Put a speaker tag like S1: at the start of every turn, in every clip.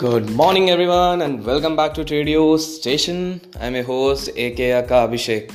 S1: Good morning, everyone, and welcome back to Radio Station. I'm your host, AK Abhishek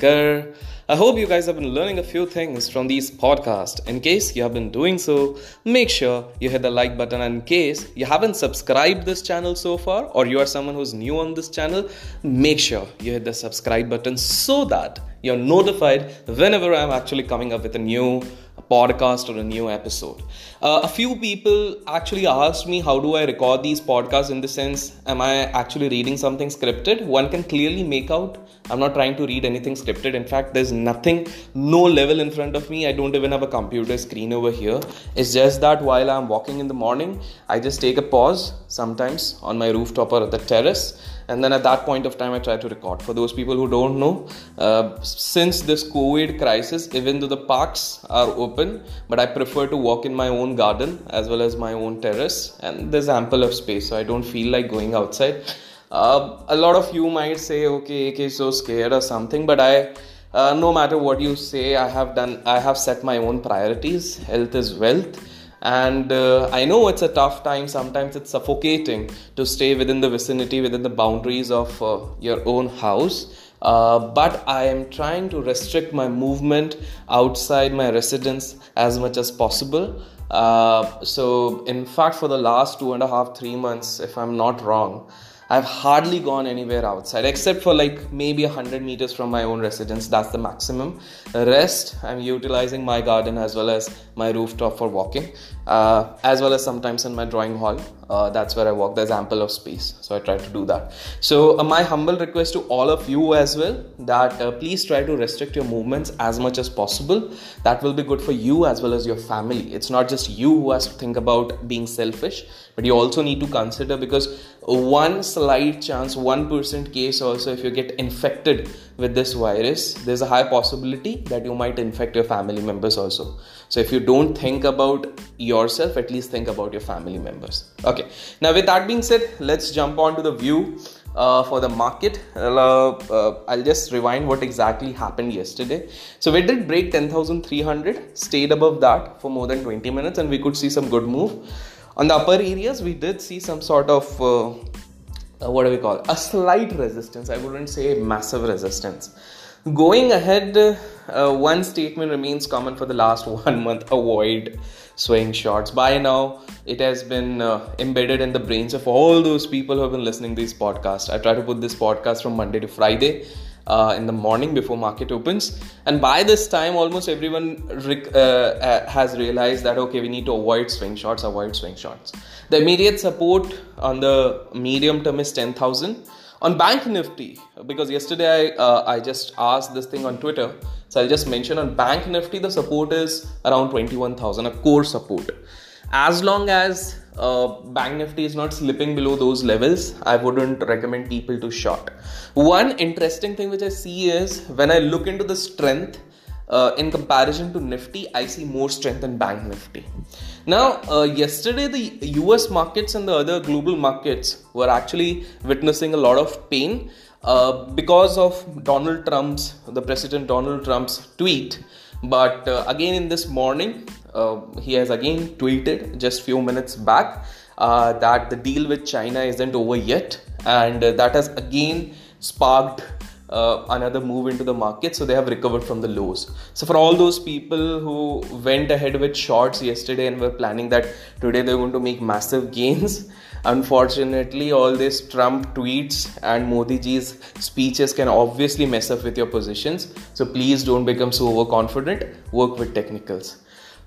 S1: I hope you guys have been learning a few things from these podcasts. In case you have been doing so, make sure you hit the like button. And in case you haven't subscribed this channel so far, or you are someone who's new on this channel, make sure you hit the subscribe button so that you're notified whenever I'm actually coming up with a new podcast or a new episode. Uh, a few people actually asked me how do I record these podcasts in the sense, am I actually reading something scripted? One can clearly make out I'm not trying to read anything scripted. In fact, there's nothing, no level in front of me. I don't even have a computer screen over here. It's just that while I'm walking in the morning, I just take a pause sometimes on my rooftop or at the terrace and then at that point of time i try to record. For those people who don't know uh, since this covid crisis even though the parks are open but i prefer to walk in my own garden as well as my own terrace. And there's ample of space so i don't feel like going outside. Uh, a lot of you might say okay okay so scared or something but i uh, no matter what you say i have done i have set my own priorities health is wealth and uh, i know it's a tough time. Sometimes it's suffocating to stay within the vicinity within the boundaries of uh, your own house. Uh, but i am trying to restrict my movement outside my residence as much as possible. Uh, so in fact for the last two and a half three months if i'm not wrong I've hardly gone anywhere outside except for like maybe 100 meters from my own residence. That's the maximum. The rest, I'm utilizing my garden as well as my rooftop for walking, uh, as well as sometimes in my drawing hall. Uh, that's where I walk. There's ample of space, so I try to do that. So, uh, my humble request to all of you as well that uh, please try to restrict your movements as much as possible. That will be good for you as well as your family. It's not just you who has to think about being selfish, but you also need to consider because one slight chance 1% case also if you get infected with this virus there's a high possibility that you might infect your family members also so if you don't think about yourself at least think about your family members. Okay. Now with that being said let's jump on to the view uh, for the market. Uh, uh, i'll just rewind what exactly happened yesterday. So we did break 10300 stayed above that for more than 20 minutes and we could see some good move. On the upper areas we did see some sort of uh, uh, what do we call? A slight resistance. I wouldn't say massive resistance going ahead uh, one statement remains common for the last one month. Avoid swing shots. by now it has been uh, embedded in the brains of all those people who have been listening to this podcast i try to put this podcast from monday to friday uh, in the morning before market opens. And by this time almost everyone rec- uh, uh, has realized that okay we need to avoid swing shots avoid swing shots. The immediate support on the medium term is 10000 on bank nifty because yesterday I, uh, I just asked this thing on twitter. So i'll just mention on bank nifty the support is around 21000 a core support. As long as uh, bank nifty is not slipping below those levels i wouldn't recommend people to short one interesting thing which i see is when i look into the strength uh, in comparison to nifty i see more strength in bank nifty now uh, yesterday the us markets and the other global markets were actually witnessing a lot of pain uh, because of donald trump's the president donald trump's tweet. But uh, again in this morning uh, he has again tweeted just few minutes back uh, that the deal with China isn't over yet, and uh, that has again sparked uh, another move into the market. So they have recovered from the lows. So for all those people who went ahead with shorts yesterday and were planning that today they're going to make massive gains. Unfortunately, all these Trump tweets and Modi ji's speeches can obviously mess up with your positions. So please don't become so overconfident. Work with technicals.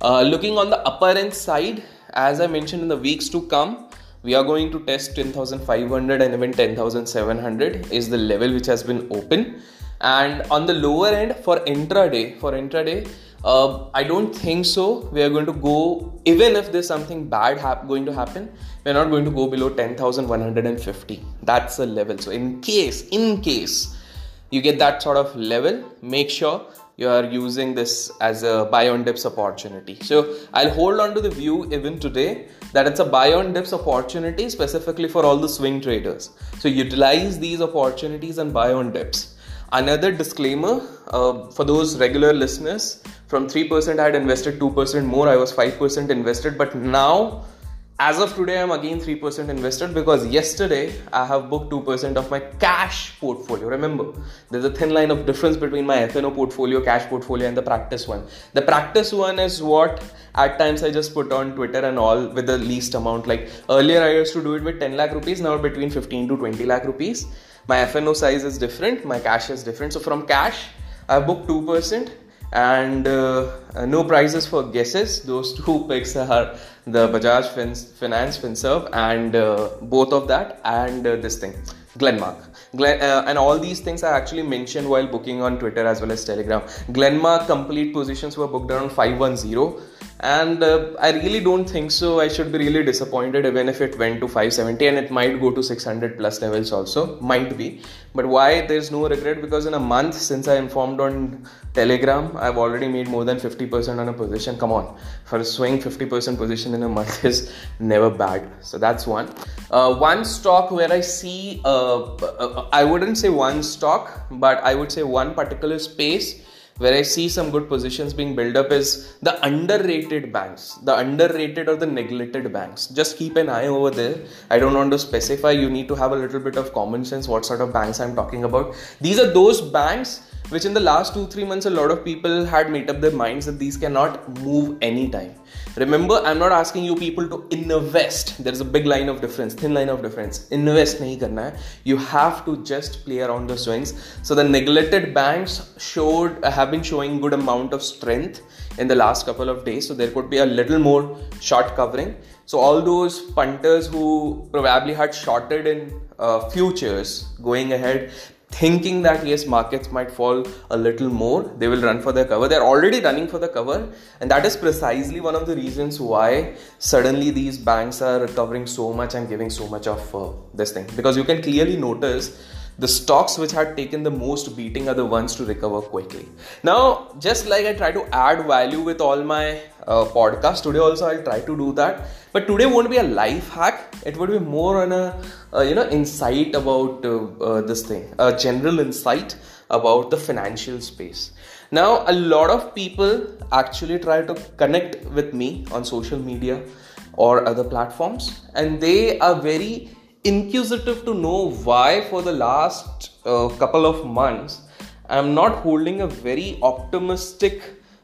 S1: Uh, looking on the upper end side, as I mentioned in the weeks to come, we are going to test 10,500 and even 10,700 is the level which has been open. And on the lower end for intraday, for intraday, uh, I don't think so. We are going to go, even if there's something bad hap- going to happen, we're not going to go below 10,150. That's the level. So, in case, in case you get that sort of level, make sure you are using this as a buy on dips opportunity. So I'll hold on to the view even today that it's a buy on dips opportunity specifically for all the swing traders. So utilize these opportunities and buy on dips. Another disclaimer uh, for those regular listeners from 3% I had invested 2% more, I was 5% invested, but now as of today i'm again 3% invested because yesterday i have booked 2% of my cash portfolio. Remember there's a thin line of difference between my fno portfolio cash portfolio and the practice one. The practice one is what at times i just put on twitter and all with the least amount. Like earlier i used to do it with 10 lakh rupees now between 15 to 20 lakh rupees. My fno size is different my cash is different. So from cash i booked 2% and uh, uh, no prizes for guesses. Those two picks are the Bajaj fin- Finance FinServ and uh, both of that and uh, this thing, Glenmark. Glen, uh, and all these things are actually mentioned while booking on Twitter as well as Telegram. Glenmark complete positions were booked around 510 and uh, I really don't think so. I should be really disappointed even if it went to 570 and it might go to 600 plus levels also. Might be. But why there's no regret? Because in a month since I informed on Telegram, I've already made more than 50% on a position. Come on, for a swing 50% position in a month is never bad. So that's one. Uh, one stock where I see, uh, uh I wouldn't say one stock, but I would say one particular space where I see some good positions being built up is the underrated banks, the underrated or the neglected banks. Just keep an eye over there. I don't want to specify, you need to have a little bit of common sense what sort of banks I'm talking about. These are those banks which in the last two three months a lot of people had made up their minds that these cannot move anytime. Remember i'm not asking you people to invest. There's a big line of difference thin line of difference. Invest nahi karna hai. you have to just play around the swings. So the neglected banks showed have been showing good amount of strength in the last couple of days. So there could be a little more short covering. So all those punters who probably had shorted in uh, futures going ahead thinking that yes markets might fall a little more they will run for the cover. They're already running for the cover and that is precisely one of the reasons why suddenly these banks are recovering so much and giving so much of uh, this thing. Because you can clearly notice the stocks which had taken the most beating are the ones to recover quickly. Now just like i try to add value with all my uh, podcast today also i'll try to do that. But today won't be a life hack. It would be more on a uh, you know insight about uh, uh, this thing a general insight about the financial space. Now a lot of people actually try to connect with me on social media or other platforms and they are very inquisitive to know why for the last uh, couple of months i'm not holding a very optimistic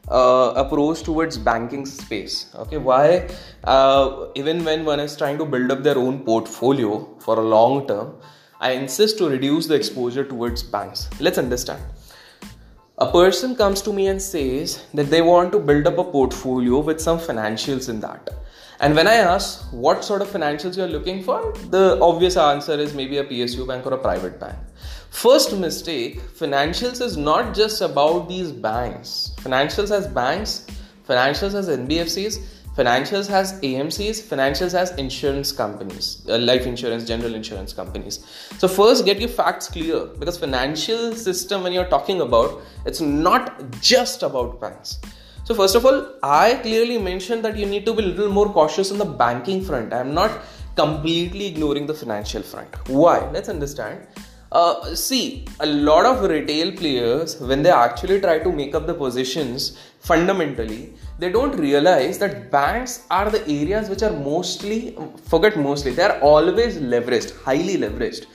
S1: uh, approach towards banking space. Okay why? Uh, even when one is trying to build up their own portfolio for a long term i insist to reduce the exposure towards banks. Let's understand. A person comes to me and says that they want to build up a portfolio with some financials in that and when I ask what sort of financials you're looking for, the obvious answer is maybe a PSU bank or a private bank. First mistake financials is not just about these banks. Financials has banks, financials has NBFCs, financials has AMCs, financials has insurance companies, uh, life insurance, general insurance companies. So first get your facts clear because financial system when you're talking about it's not just about banks. So first of all, I clearly mentioned that you need to be a little more cautious on the banking front. I'm not completely ignoring the financial front. Why? Let's understand uh, see, a lot of retail players, when they actually try to make up the positions, fundamentally, they don't realize that banks are the areas which are mostly, forget mostly, they are always leveraged, highly leveraged.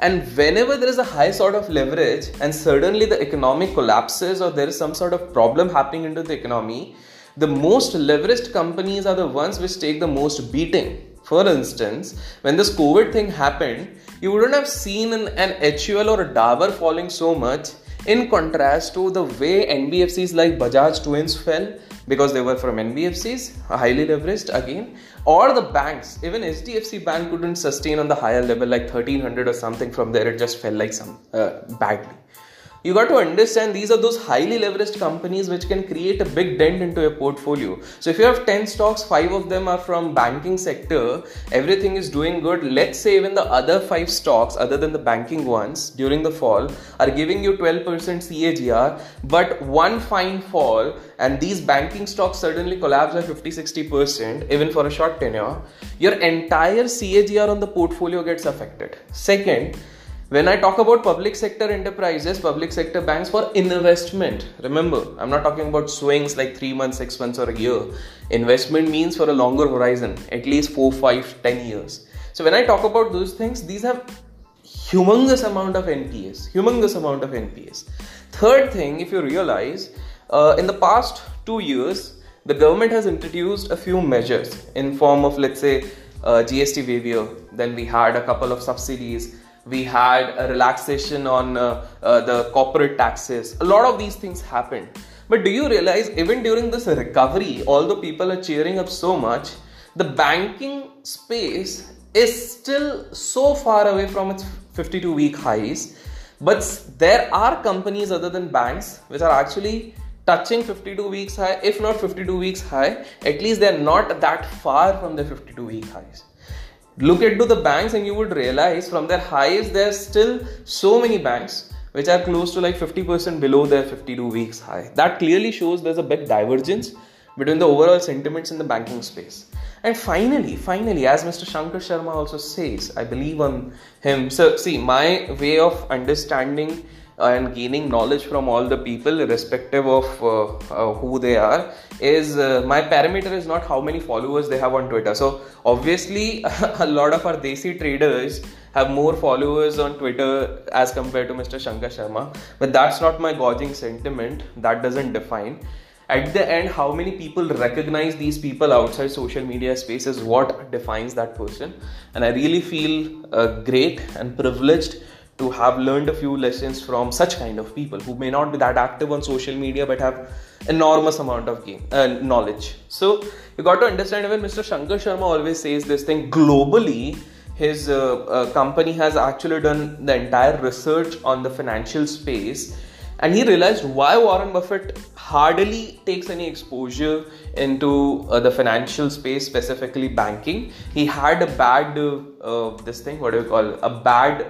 S1: And whenever there is a high sort of leverage and suddenly the economic collapses or there is some sort of problem happening into the economy, the most leveraged companies are the ones which take the most beating. For instance, when this COVID thing happened, you wouldn't have seen an, an HUL or a Dabur falling so much in contrast to the way NBFCs like Bajaj Twins fell because they were from NBFCs, highly leveraged again, or the banks. Even HDFC Bank couldn't sustain on the higher level like 1300 or something from there, it just fell like some uh, badly you got to understand these are those highly leveraged companies which can create a big dent into your portfolio. So if you have 10 stocks 5 of them are from banking sector everything is doing good. Let's say even the other 5 stocks other than the banking ones during the fall are giving you 12% CAGR but one fine fall and these banking stocks suddenly collapse by 50 60% even for a short tenure your entire CAGR on the portfolio gets affected. Second when I talk about public sector enterprises, public sector banks for investment, remember, I'm not talking about swings like three months, six months, or a year. Investment means for a longer horizon, at least four, five, ten years. So when I talk about those things, these have humongous amount of NPS, humongous amount of NPS. Third thing, if you realize, uh, in the past two years, the government has introduced a few measures in form of, let's say, uh, GST waiver. Then we had a couple of subsidies we had a relaxation on uh, uh, the corporate taxes. A lot of these things happened. But do you realize, even during this recovery, although people are cheering up so much, the banking space is still so far away from its 52 week highs. But there are companies other than banks which are actually touching 52 weeks high, if not 52 weeks high, at least they're not that far from the 52 week highs look into the banks and you would realize from their highs there's still so many banks which are close to like 50% below their 52 weeks high. That clearly shows there's a big divergence between the overall sentiments in the banking space. And finally finally as mr shankar sharma also says i believe on him. So see my way of understanding and gaining knowledge from all the people irrespective of uh, uh, who they are is uh, my parameter is not how many followers they have on twitter. So obviously a lot of our desi traders have more followers on twitter as compared to mr shankar sharma but that's not my gauging sentiment. That doesn't define. At the end how many people recognize these people outside social media space is what defines that person. And i really feel uh, great and privileged to have learned a few lessons from such kind of people who may not be that active on social media but have enormous amount of game uh, knowledge. So you got to understand even mr shankar sharma always says this thing globally his uh, uh, company has actually done the entire research on the financial space and he realized why warren buffett hardly takes any exposure into uh, the financial space specifically banking. He had a bad uh, uh, this thing what do you call a bad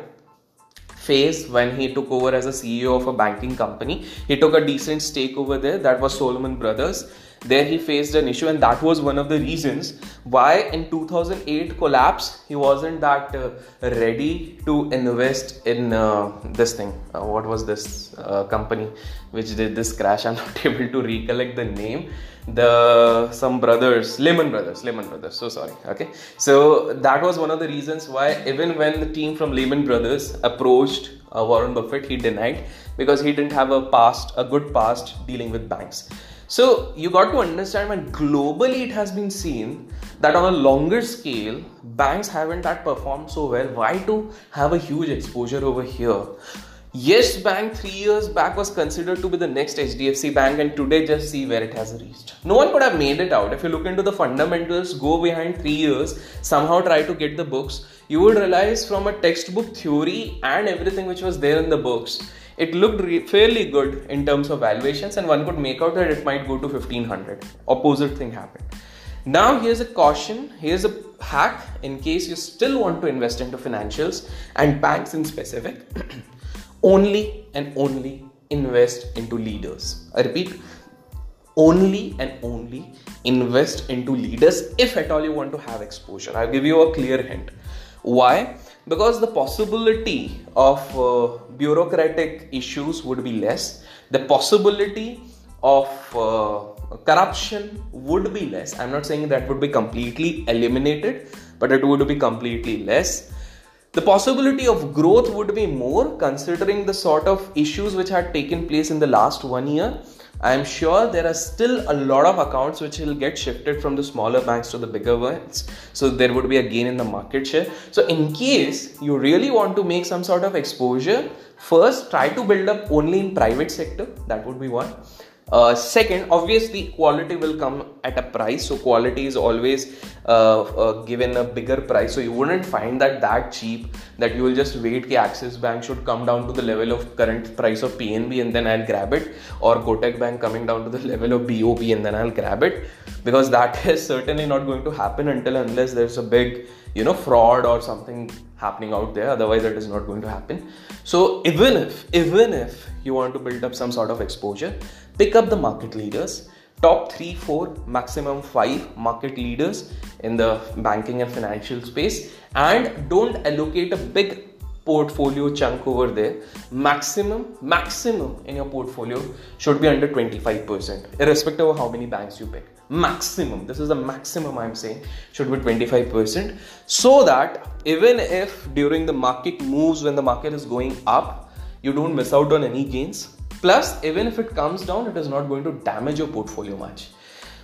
S1: phase when he took over as a CEO of a banking company. He took a decent stake over there, that was Salomon Brothers. There he faced an issue, and that was one of the reasons why in 2008 collapse he wasn't that uh, ready to invest in uh, this thing. Uh, what was this uh, company which did this crash? I'm not able to recollect the name the some brothers lehman brothers lehman brothers so sorry okay so that was one of the reasons why even when the team from lehman brothers approached uh, warren buffett he denied because he didn't have a past a good past dealing with banks so you got to understand when globally it has been seen that on a longer scale banks haven't that performed so well why to have a huge exposure over here Yes Bank three years back was considered to be the next HDFC Bank, and today just see where it has reached. No one could have made it out. If you look into the fundamentals, go behind three years, somehow try to get the books, you would realize from a textbook theory and everything which was there in the books, it looked re- fairly good in terms of valuations, and one could make out that it might go to 1500. Opposite thing happened. Now, here's a caution, here's a hack in case you still want to invest into financials and banks in specific. only and only invest into leaders. I repeat, only and only invest into leaders if at all you want to have exposure. I'll give you a clear hint. Why? Because the possibility of uh, bureaucratic issues would be less, the possibility of uh, corruption would be less. I'm not saying that would be completely eliminated, but it would be completely less the possibility of growth would be more considering the sort of issues which had taken place in the last one year. I am sure there are still a lot of accounts which will get shifted from the smaller banks to the bigger ones. So there would be a gain in the market share. So in case you really want to make some sort of exposure, first try to build up only in private sector. That would be one. Uh, second, obviously, quality will come at a price. So quality is always uh, uh, given a bigger price. So you wouldn't find that that cheap that you will just wait. Ki Axis Bank should come down to the level of current price of PNB and then I'll grab it, or Kotak Bank coming down to the level of BOB and then I'll grab it, because that is certainly not going to happen until unless there's a big you know fraud or something happening out there. Otherwise it is not going to happen. So even if even if you want to build up some sort of exposure pick up the market leaders. Top 3 4 maximum 5 market leaders in the banking and financial space. And don't allocate a big portfolio chunk over there, maximum, maximum in your portfolio should be under 25%, irrespective of how many banks you pick. Maximum, this is the maximum I'm saying, should be 25%. So that even if during the market moves, when the market is going up, you don't miss out on any gains. Plus, even if it comes down, it is not going to damage your portfolio much.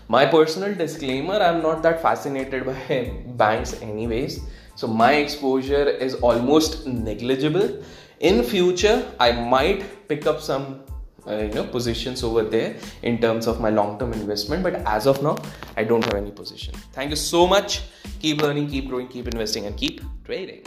S1: My personal disclaimer I'm not that fascinated by banks, anyways so my exposure is almost negligible in future i might pick up some uh, you know positions over there in terms of my long term investment but as of now i don't have any position. Thank you so much. Keep learning keep growing keep investing and keep trading